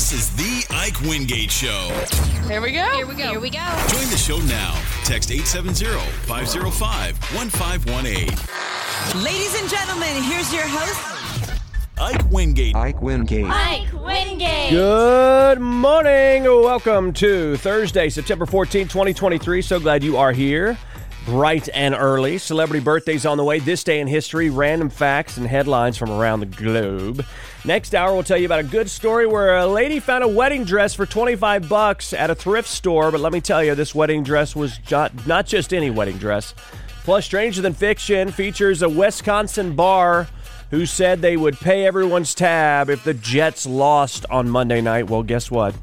This is the Ike Wingate Show. Here we go. Here we go. Here we go. Join the show now. Text 870-505-1518. Ladies and gentlemen, here's your host. Ike Wingate. Ike Wingate. Ike Wingate. Good morning. Welcome to Thursday, September 14, 2023. So glad you are here. Bright and early. Celebrity birthdays on the way. This day in history, random facts and headlines from around the globe. Next hour, we'll tell you about a good story where a lady found a wedding dress for 25 bucks at a thrift store. But let me tell you, this wedding dress was not, not just any wedding dress. Plus, Stranger Than Fiction features a Wisconsin bar who said they would pay everyone's tab if the Jets lost on Monday night. Well, guess what?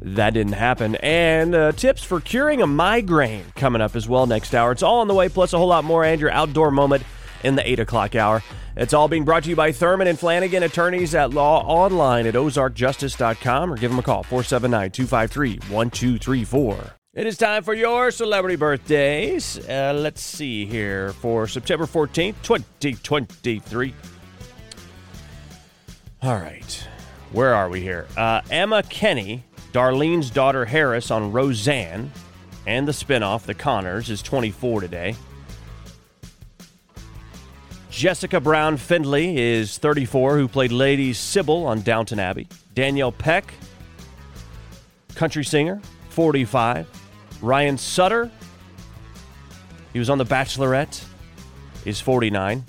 That didn't happen. And uh, tips for curing a migraine coming up as well next hour. It's all on the way, plus a whole lot more and your outdoor moment in the 8 o'clock hour. It's all being brought to you by Thurman and Flanagan, attorneys at law online at ozarkjustice.com or give them a call, 479 253 1234. It is time for your celebrity birthdays. Uh, let's see here for September 14th, 2023. All right. Where are we here? Uh, Emma Kenny, Darlene's daughter Harris on Roseanne, and the spinoff, The Connors, is 24 today. Jessica Brown Findlay is 34, who played Lady Sybil on Downton Abbey. Danielle Peck, country singer, 45. Ryan Sutter, he was on The Bachelorette, is 49.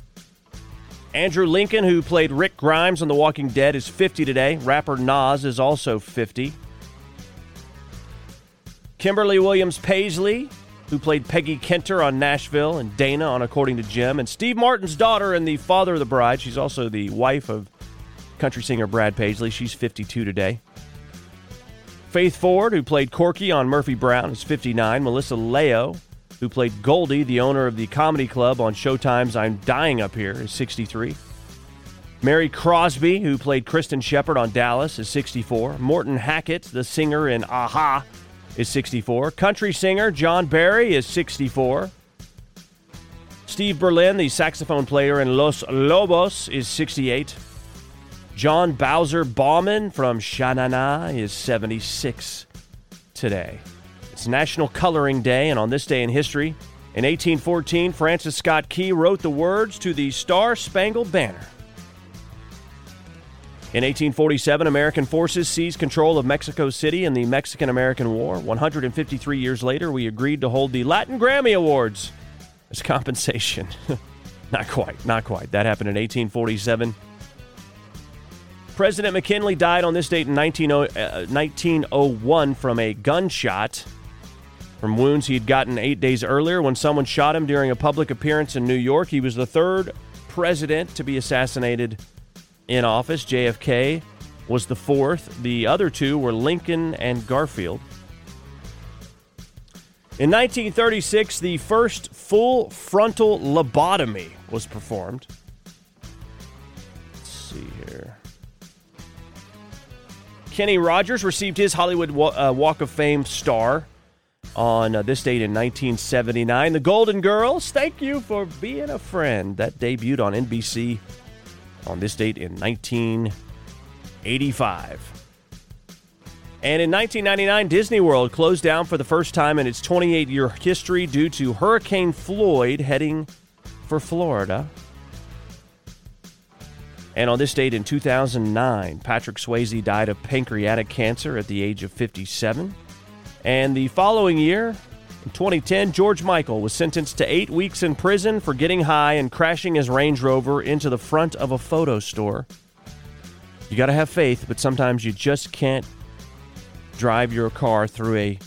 Andrew Lincoln, who played Rick Grimes on The Walking Dead, is 50 today. Rapper Nas is also 50. Kimberly Williams Paisley, who played Peggy Kenter on Nashville and Dana on According to Jim, and Steve Martin's daughter and the father of the bride. She's also the wife of country singer Brad Paisley. She's 52 today. Faith Ford, who played Corky on Murphy Brown, is 59. Melissa Leo, who played Goldie, the owner of the comedy club on Showtime's I'm Dying Up Here, is 63. Mary Crosby, who played Kristin Shepard on Dallas, is 64. Morten Harket, the singer in a-ha, is 64. Country singer John Berry is 64. Steve Berlin, the saxophone player in Los Lobos, is 68. John Bowzer Bauman from Sha-Na-Na is 76 today. It's National Coloring Day, and on this day in history, in 1814, Francis Scott Key wrote the words to the Star Spangled Banner. In 1847, American forces seized control of Mexico City in the Mexican American War. 153 years later, we agreed to hold the Latin Grammy Awards as compensation. not quite, not quite. That happened in 1847. President McKinley died on this date in 19, uh, 1901 from a gunshot from wounds he had gotten eight days earlier when someone shot him during a public appearance in New York. He was the third president to be assassinated in office. JFK was the fourth. The other two were Lincoln and Garfield. In 1936, the first full frontal lobotomy was performed. Let's see here. Kenny Rogers received his Hollywood uh, Walk of Fame star on uh, this date in 1979. The Golden Girls, thank you for being a friend. That debuted on NBC on this date in 1985. And in 1999, Disney World closed down for the first time in its 28 year history due to Hurricane Floyd heading for Florida. And on this date in 2009, Patrick Swayze died of pancreatic cancer at the age of 57. And the following year, In 2010, George Michael was sentenced to eight weeks in prison for getting high and crashing his Range Rover into the front of a photo store. You got to have faith, but sometimes you just can't drive your car through a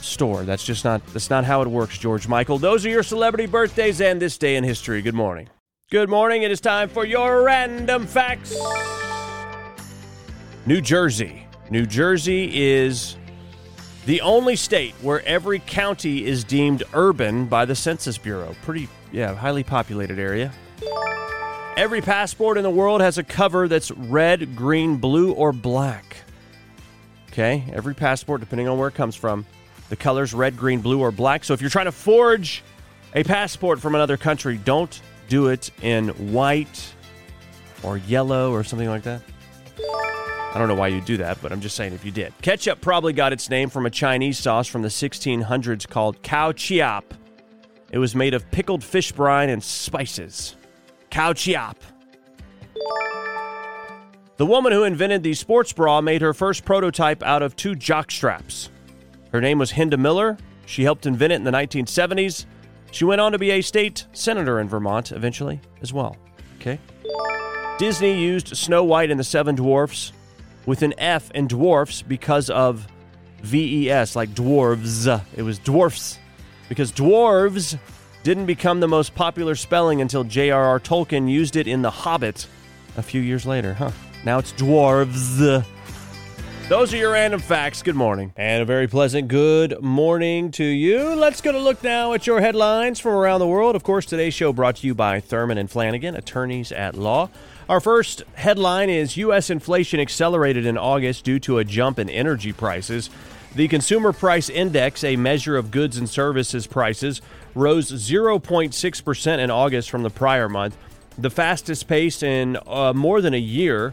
store. That's just not that's not how it works, George Michael. Those are your celebrity birthdays and this day in history. Good morning. Good morning. It is time for your random facts. New Jersey. New Jersey is the only state where every county is deemed urban by the Census Bureau. Pretty, yeah, highly populated area. Every passport in the world has a cover that's red, green, blue, or black. Okay, every passport, depending on where it comes from, the colors red, green, blue, or black. So if you're trying to forge a passport from another country, don't do it in white or yellow or something like that. I don't know why you do that, but I'm just saying if you did. Ketchup probably got its name from a Chinese sauce from the 1600s called cow chiap. It was made of pickled fish brine and spices. Cow chiap. The woman who invented the sports bra made her first prototype out of two jock straps. Her name was Hinda Miller. She helped invent it in the 1970s. She went on to be a state senator in Vermont eventually as well. Okay. Disney used Snow White and the Seven Dwarfs with an F in dwarfs because of VES, like dwarves. It was dwarfs because dwarves didn't become the most popular spelling until J.R.R. Tolkien used it in The Hobbit a few years later, huh? Now it's dwarves. Those are your random facts. Good morning. And a very pleasant good morning to you. Let's go to look now at your headlines from around the world. Of course, today's show brought to you by Thurman and Flanagan, attorneys at law. Our first headline is U.S. inflation accelerated in August due to a jump in energy prices. The Consumer Price Index, a measure of goods and services prices, rose 0.6% in August from the prior month, the fastest pace in uh, more than a year.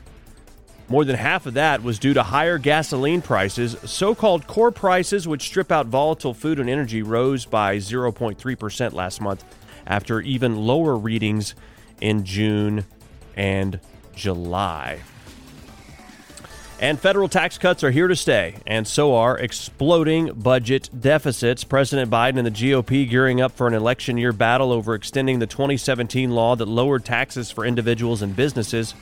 More than half of that was due to higher gasoline prices. So called core prices, which strip out volatile food and energy, rose by 0.3% last month after even lower readings in June and July. And federal tax cuts are here to stay, and so are exploding budget deficits. President Biden and the GOP gearing up for an election year battle over extending the 2017 law that lowered taxes for individuals and businesses.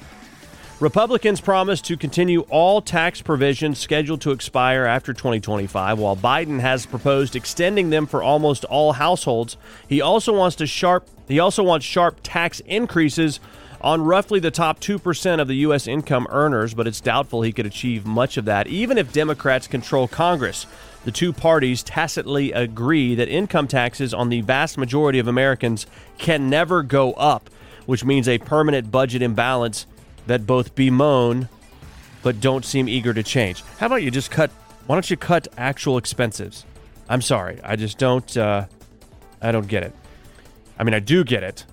Republicans promise to continue all tax provisions scheduled to expire after 2025, while Biden has proposed extending them for almost all households. He also wants to sharp he also wants sharp tax increases on roughly the top 2% of the U.S. income earners, but it's doubtful he could achieve much of that, even if Democrats control Congress. The two parties tacitly agree that income taxes on the vast majority of Americans can never go up, which means a permanent budget imbalance that both bemoan but don't seem eager to change. How about you just cut? Why don't you cut actual expenses? I'm sorry, I just don't. Uh, I don't get it. I mean, I do get it,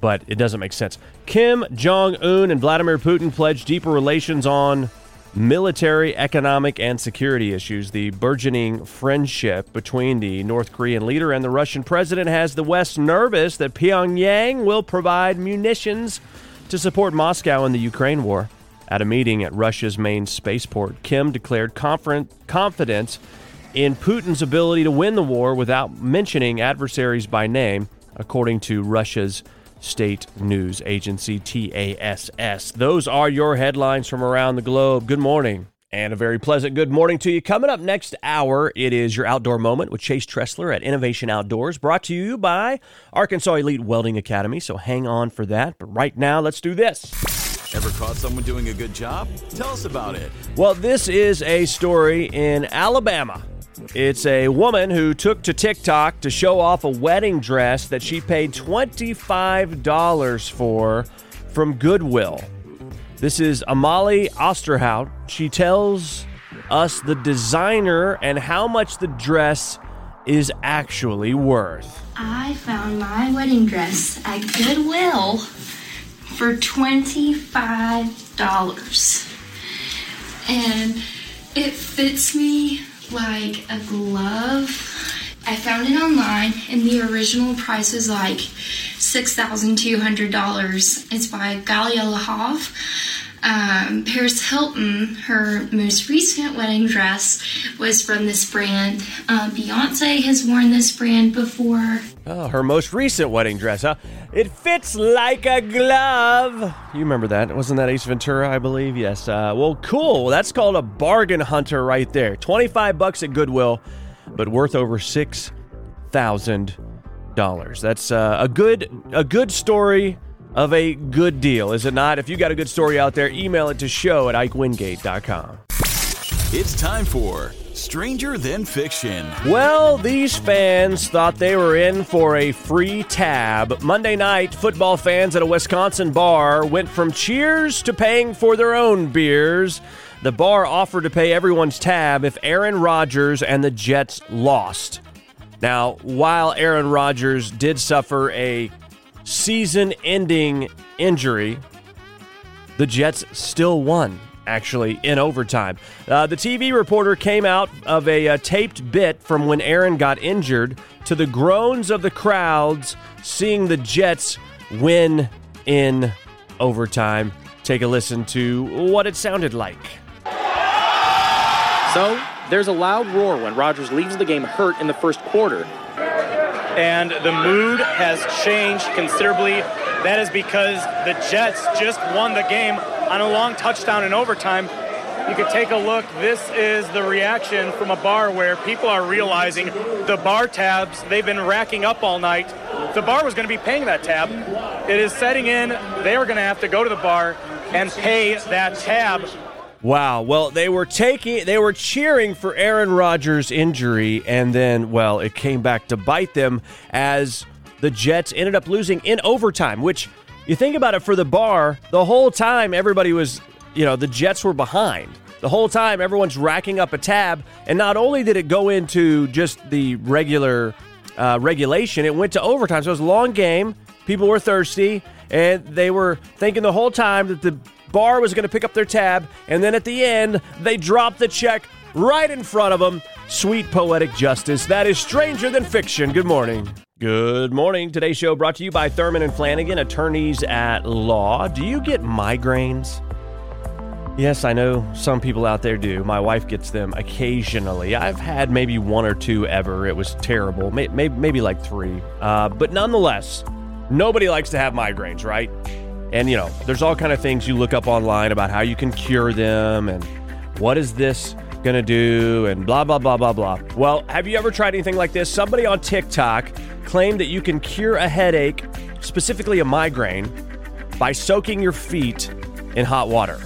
but it doesn't make sense. Kim Jong un and Vladimir Putin pledged deeper relations on military, economic, and security issues. The burgeoning friendship between the North Korean leader and the Russian president has the West nervous that Pyongyang will provide munitions to support Moscow in the Ukraine war. At a meeting at Russia's main spaceport, Kim declared confidence in Putin's ability to win the war without mentioning adversaries by name, according to Russia's state news agency, TASS. Those are your headlines from around the globe. Good morning. And a very pleasant good morning to you. Coming up next hour, it is your outdoor moment with Chase Tressler at Innovation Outdoors, brought to you by Arkansas Elite Welding Academy. So hang on for that. But right now, let's do this. Ever caught someone doing a good job? Tell us about it. Well, this is a story in Alabama. It's a woman who took to TikTok to show off a wedding dress that she paid $25 for from Goodwill. This is Amali Osterhout. She tells us the designer and how much the dress is actually worth. I found my wedding dress at Goodwill for $25. And it fits me like a glove. I found it online, and the original price is like $6,200. It's by Galia Lahav. Um, Paris Hilton, her most recent wedding dress was from this brand. Um, Beyonce has worn this brand before. Oh, her most recent wedding dress, huh? It fits like a glove. You remember that? Wasn't that Ace Ventura, I believe? Yes. Uh, well, cool. That's called a bargain hunter right there. 25 bucks at Goodwill, but worth over $6,000. That's uh, a good a good story of a good deal, is it not? If you got a good story out there, email it to show at ikewingate.com. It's time for Stranger Than Fiction. Well, these fans thought they were in for a free tab. Monday night, football fans at a Wisconsin bar went from cheers to paying for their own beers. The bar offered to pay everyone's tab if Aaron Rodgers and the Jets lost. Now, while Aaron Rodgers did suffer a season ending injury, the Jets still won, actually, in overtime. Uh, the TV reporter came out of a uh, taped bit from when Aaron got injured to the groans of the crowds seeing the Jets win in overtime. Take a listen to what it sounded like. So there's a loud roar when Rodgers leaves the game hurt in the first quarter. and the mood has changed considerably. That is because the Jets just won the game on a long touchdown in overtime. You could take a look. This is the reaction from a bar where people are realizing the bar tabs they've been racking up all night. The bar was going to be paying that tab. It is setting in. They are going to have to go to the bar and pay that tab. Wow. Well, they were taking, they were cheering for Aaron Rodgers' injury, and then, well, it came back to bite them as the Jets ended up losing in overtime. Which, you think about it, for the bar, the whole time everybody was, you know, the Jets were behind. The whole time everyone's racking up a tab, and not only did it go into just the regular uh, regulation, it went to overtime. So it was a long game. People were thirsty, and they were thinking the whole time that the bar was going to pick up their tab, and then at the end, they dropped the check right in front of them. Sweet poetic justice. That is stranger than fiction. Good morning. Good morning. Today's show brought to you by Thurman and Flanagan, attorneys at law. Do you get migraines? Yes, I know some people out there do. My wife gets them occasionally. I've had maybe one or two ever. It was terrible. Maybe, maybe like three. Uh, but nonetheless, nobody likes to have migraines, right? And you know, there's all kind of things you look up online about how you can cure them and what is this going to do and blah blah blah blah blah. Well, have you ever tried anything like this? Somebody on TikTok claimed that you can cure a headache, specifically a migraine, by soaking your feet in hot water.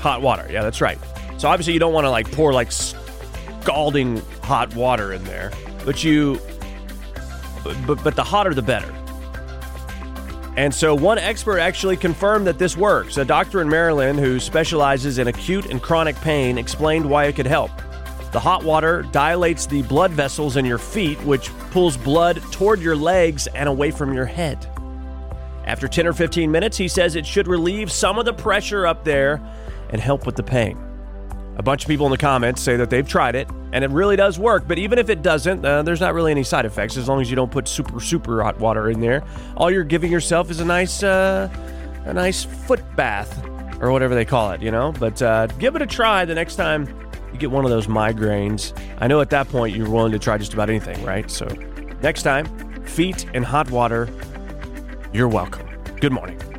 Hot water. Yeah, that's right. So obviously you don't want to like pour like scalding hot water in there, but you but but the hotter the better. And so, one expert actually confirmed that this works. A doctor in Maryland who specializes in acute and chronic pain explained why it could help. The hot water dilates the blood vessels in your feet, which pulls blood toward your legs and away from your head. After 10 or 15 minutes, he says it should relieve some of the pressure up there and help with the pain. A bunch of people in the comments say that they've tried it and it really does work, but even if it doesn't, uh, there's not really any side effects as long as you don't put super super hot water in there. All you're giving yourself is a nice uh, a nice foot bath or whatever they call it, you know? But uh, give it a try the next time you get one of those migraines. I know at that point you're willing to try just about anything, right? So next time, feet in hot water, you're welcome. Good morning.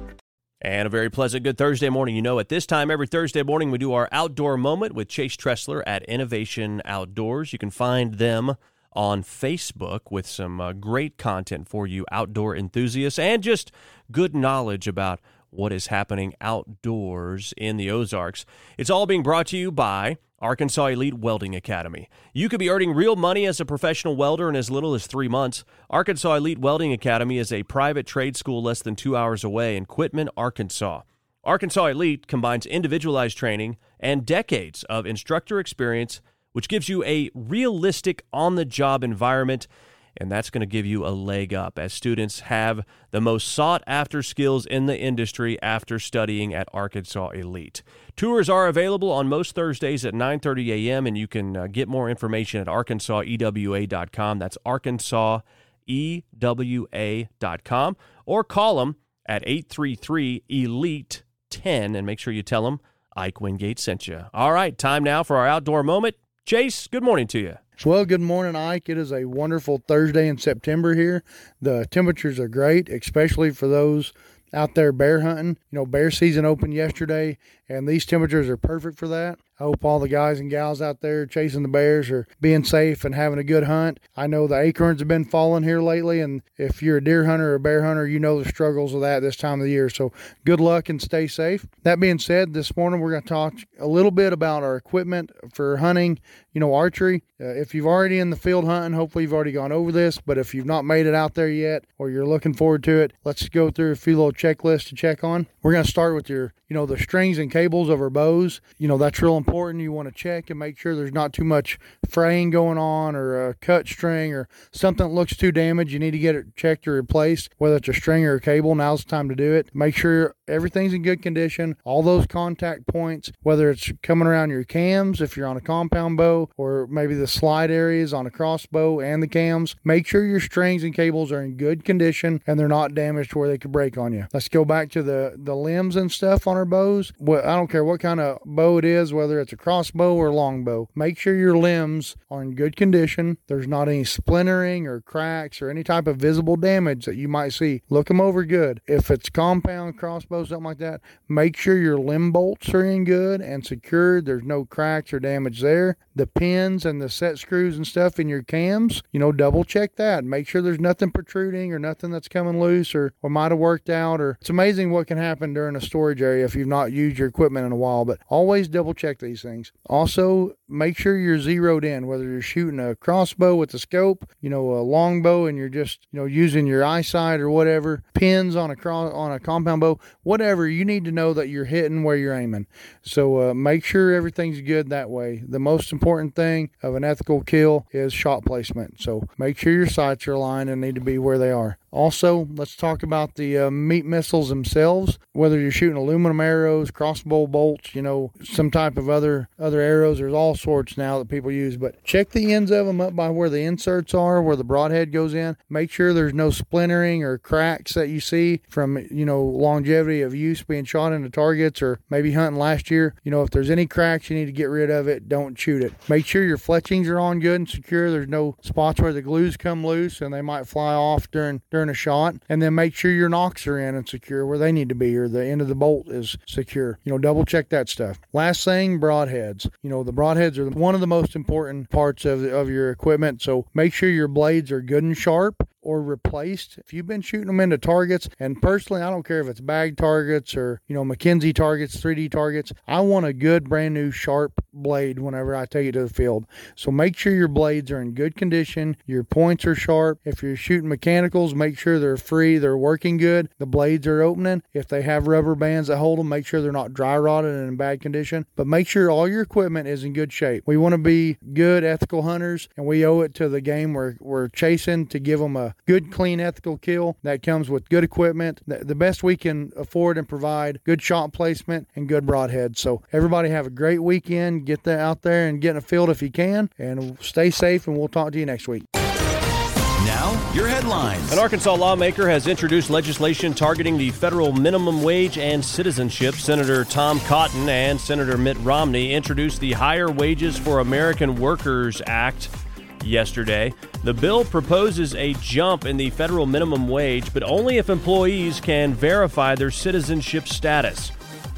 And a very pleasant good Thursday morning. You know, at this time every Thursday morning, we do our outdoor moment with Chase Tressler at Innovation Outdoors. You can find them on Facebook with some uh, great content for you outdoor enthusiasts and just good knowledge about what is happening outdoors in the Ozarks. It's all being brought to you by Arkansas Elite Welding Academy. You could be earning real money as a professional welder in as little as three months. Arkansas Elite Welding Academy is a private trade school less than two hours away in Quitman, Arkansas. Arkansas Elite combines individualized training and decades of instructor experience, which gives you a realistic on the job environment and that's going to give you a leg up as students have the most sought after skills in the industry after studying at Arkansas Elite. Tours are available on most Thursdays at 9:30 a.m. and you can uh, get more information at arkansasewa.com. That's arkansasewa.com or call them at 833 elite 10 and make sure you tell them Ike Wingate sent you. All right, time now for our outdoor moment. Chase, good morning to you. Well, good morning, Ike. It is a wonderful Thursday in September here. The temperatures are great, especially for those out there bear hunting. You know, bear season opened yesterday, and these temperatures are perfect for that. I hope all the guys and gals out there chasing the bears are being safe and having a good hunt. I know the acorns have been falling here lately, and if you're a deer hunter or a bear hunter, you know the struggles of that this time of the year. So good luck and stay safe. That being said, this morning we're going to talk a little bit about our equipment for hunting, you know, archery. Uh, if you've already in the field hunting, hopefully you've already gone over this, but if you've not made it out there yet or you're looking forward to it, let's go through a few little checklists to check on. We're going to start with your, you know, the strings and cables of our bows. You know, that's real important. You want to check and make sure there's not too much fraying going on or a cut string or something that looks too damaged. You need to get it checked or replaced, whether it's a string or a cable. Now's the time to do it. Make sure everything's in good condition. All those contact points, whether it's coming around your cams, if you're on a compound bow, or maybe the slide areas on a crossbow and the cams, make sure your strings and cables are in good condition and they're not damaged where they could break on you. Let's go back to the, the limbs and stuff on our bows. Well, I don't care what kind of bow it is, whether it's a crossbow or longbow. Make sure your limbs are in good condition. There's not any splintering or cracks or any type of visible damage that you might see. Look them over good. If it's compound crossbow, something like that, make sure your limb bolts are in good and secured. There's no cracks or damage there. The pins and the set screws and stuff in your cams, you know, double check that. Make sure there's nothing protruding or nothing that's coming loose or, or might have worked out. Or it's amazing what can happen during a storage area if you've not used your equipment in a while. But always double check these things. Also, make sure you're zeroed in, whether you're shooting a crossbow with a scope, you know, a longbow, and you're just, you know, using your eyesight or whatever, pins on a cross on a compound bow, whatever. You need to know that you're hitting where you're aiming. So uh, make sure everything's good that way. The most important thing of an ethical kill is shot placement. So make sure your sights are aligned and need to be where they are. Also, let's talk about the uh, meat missiles themselves. Whether you're shooting aluminum arrows, crossbow bolts, you know, some type of other other arrows. There's all sorts now that people use. But check the ends of them up by where the inserts are, where the broadhead goes in. Make sure there's no splintering or cracks that you see from you know longevity of use being shot into targets or maybe hunting last year. You know, if there's any cracks, you need to get rid of it. Don't shoot it. Make sure your fletchings are on good and secure. There's no spots where the glues come loose and they might fly off during during a shot. And then make sure your nocks are in and secure where they need to be or the end of the bolt is secure. You know, double check that stuff. Last thing, broadheads. You know, the broadheads are one of the most important parts of, of your equipment. So make sure your blades are good and sharp or replaced. If you've been shooting them into targets, and personally, I don't care if it's bag targets or, you know, McKenzie targets, 3D targets, I want a good, brand new, sharp blade whenever I take it to the field. So make sure your blades are in good condition, your points are sharp. If you're shooting mechanicals, make sure they're free, they're working good, the blades are opening. If they have rubber bands that hold them, make sure they're not dry rotted and in bad condition. But make sure all your equipment is in good shape. We want to be good, ethical hunters, and we owe it to the game we're, we're chasing to give them a good, clean, ethical kill that comes with good equipment, the best we can afford and provide, good shot placement, and good broadhead. So everybody have a great weekend. Get that out there and get in a field if you can, and stay safe. And we'll talk to you next week. Now, your headlines. An Arkansas lawmaker has introduced legislation targeting the federal minimum wage and citizenship. Senator Tom Cotton and Senator Mitt Romney introduced the Higher Wages for American Workers Act yesterday. The bill proposes a jump in the federal minimum wage, but only if employees can verify their citizenship status.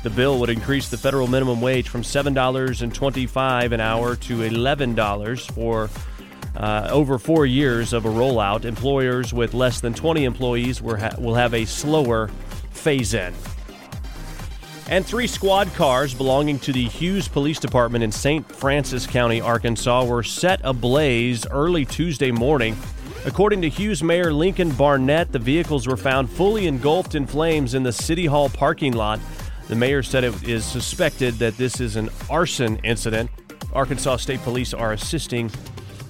The bill would increase the federal minimum wage from $7.25 an hour to $11 for uh, over four years of a rollout. Employers with less than 20 employees ha- will have a slower phase in. And three squad cars belonging to the Hughes Police Department in St. Francis County, Arkansas, were set ablaze early Tuesday morning. According to Hughes Mayor Lincoln Barnett, the vehicles were found fully engulfed in flames in the City Hall parking lot. The mayor said it is suspected that this is an arson incident. Arkansas State Police are assisting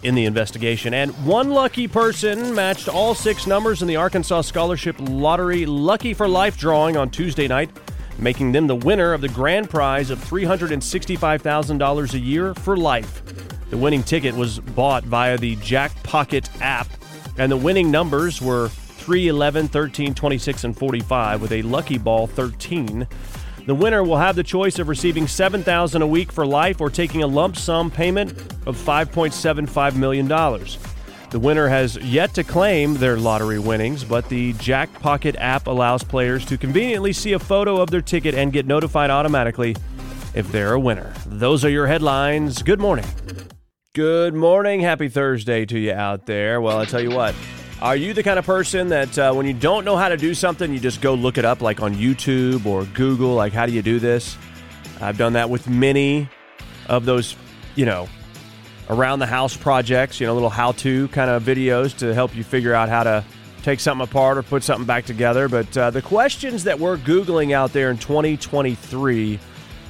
in the investigation. And one lucky person matched all six numbers in the Arkansas Scholarship Lottery Lucky for Life drawing on Tuesday night, making them the winner of the grand prize of $365,000 a year for life. The winning ticket was bought via the Jack Pocket app, and the winning numbers were 3, 11, 13, 26, and 45, with a lucky ball 13. The winner will have the choice of receiving 7000 a week for life or taking a lump sum payment of $5.75 million. The winner has yet to claim their lottery winnings, but the Jackpocket app allows players to conveniently see a photo of their ticket and get notified automatically if they're a winner. Those are your headlines. Good morning. Good morning. Happy Thursday to you out there. Well, I tell you what, are you the kind of person that uh, when you don't know how to do something, you just go look it up, like on YouTube or Google, like, how do you do this? I've done that with many of those, you know, around the house projects, you know, little how to kind of videos to help you figure out how to take something apart or put something back together. But uh, the questions that we're Googling out there in 2023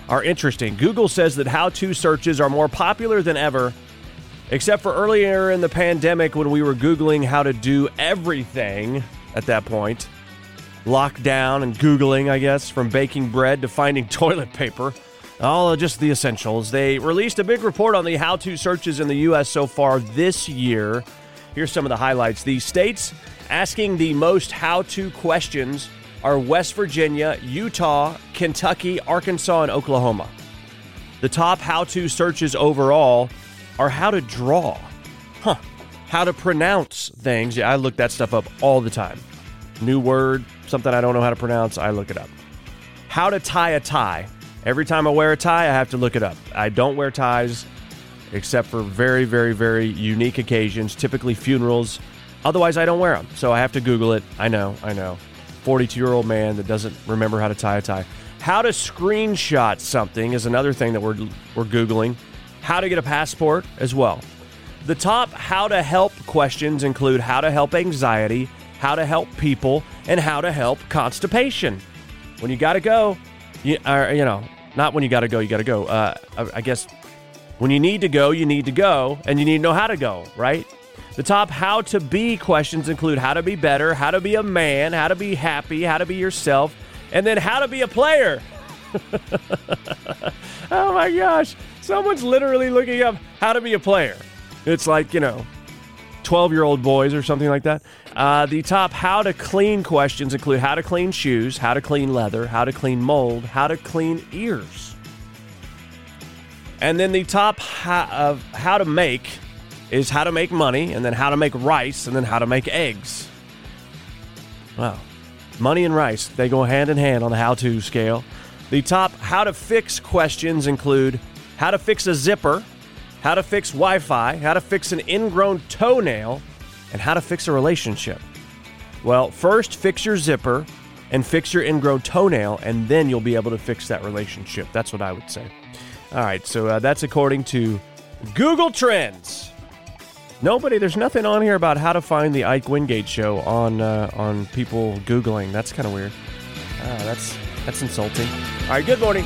are interesting. Google says that how to searches are more popular than ever, except for earlier in the pandemic when we were Googling how to do everything at that point. Lockdown and Googling, I guess, from baking bread to finding toilet paper. All just the essentials. They released a big report on the how to searches in the U.S. so far this year. Here's some of the highlights. The states asking the most how to questions are West Virginia, Utah, Kentucky, Arkansas, and Oklahoma. The top how to searches overall are how to draw, huh? How to pronounce things. Yeah, I look that stuff up all the time. New word, something I don't know how to pronounce, I look it up. How to tie a tie. Every time I wear a tie, I have to look it up. I don't wear ties except for very, very, very unique occasions, typically funerals. Otherwise, I don't wear them. So I have to Google it. I know, I know. 42 year old man that doesn't remember how to tie a tie. How to screenshot something is another thing that we're, we're Googling. How to get a passport as well. The top how to help questions include how to help anxiety, how to help people, and how to help constipation. When you got to go, you, uh, you know, not when you got to go, you got to go. Uh, I, I guess when you need to go, you need to go, and you need to know how to go, right? The top how to be questions include how to be better, how to be a man, how to be happy, how to be yourself, and then how to be a player. oh my gosh. Someone's literally looking up how to be a player. It's like, you know, 12 year old boys or something like that. Uh, the top how to clean questions include how to clean shoes, how to clean leather, how to clean mold, how to clean ears. And then the top how, of how to make is how to make money, and then how to make rice, and then how to make eggs. Wow. Money and rice, they go hand in hand on the how to scale. The top how to fix questions include how to fix a zipper, how to fix Wi Fi, how to fix an ingrown toenail, and how to fix a relationship. Well, first fix your zipper and fix your ingrown toenail, and then you'll be able to fix that relationship. That's what I would say. All right, so uh, that's according to Google Trends. Nobody, there's nothing on here about how to find the Ike Wingate show on uh, on people googling. That's kind of weird. Ah, that's that's insulting. All right, good morning.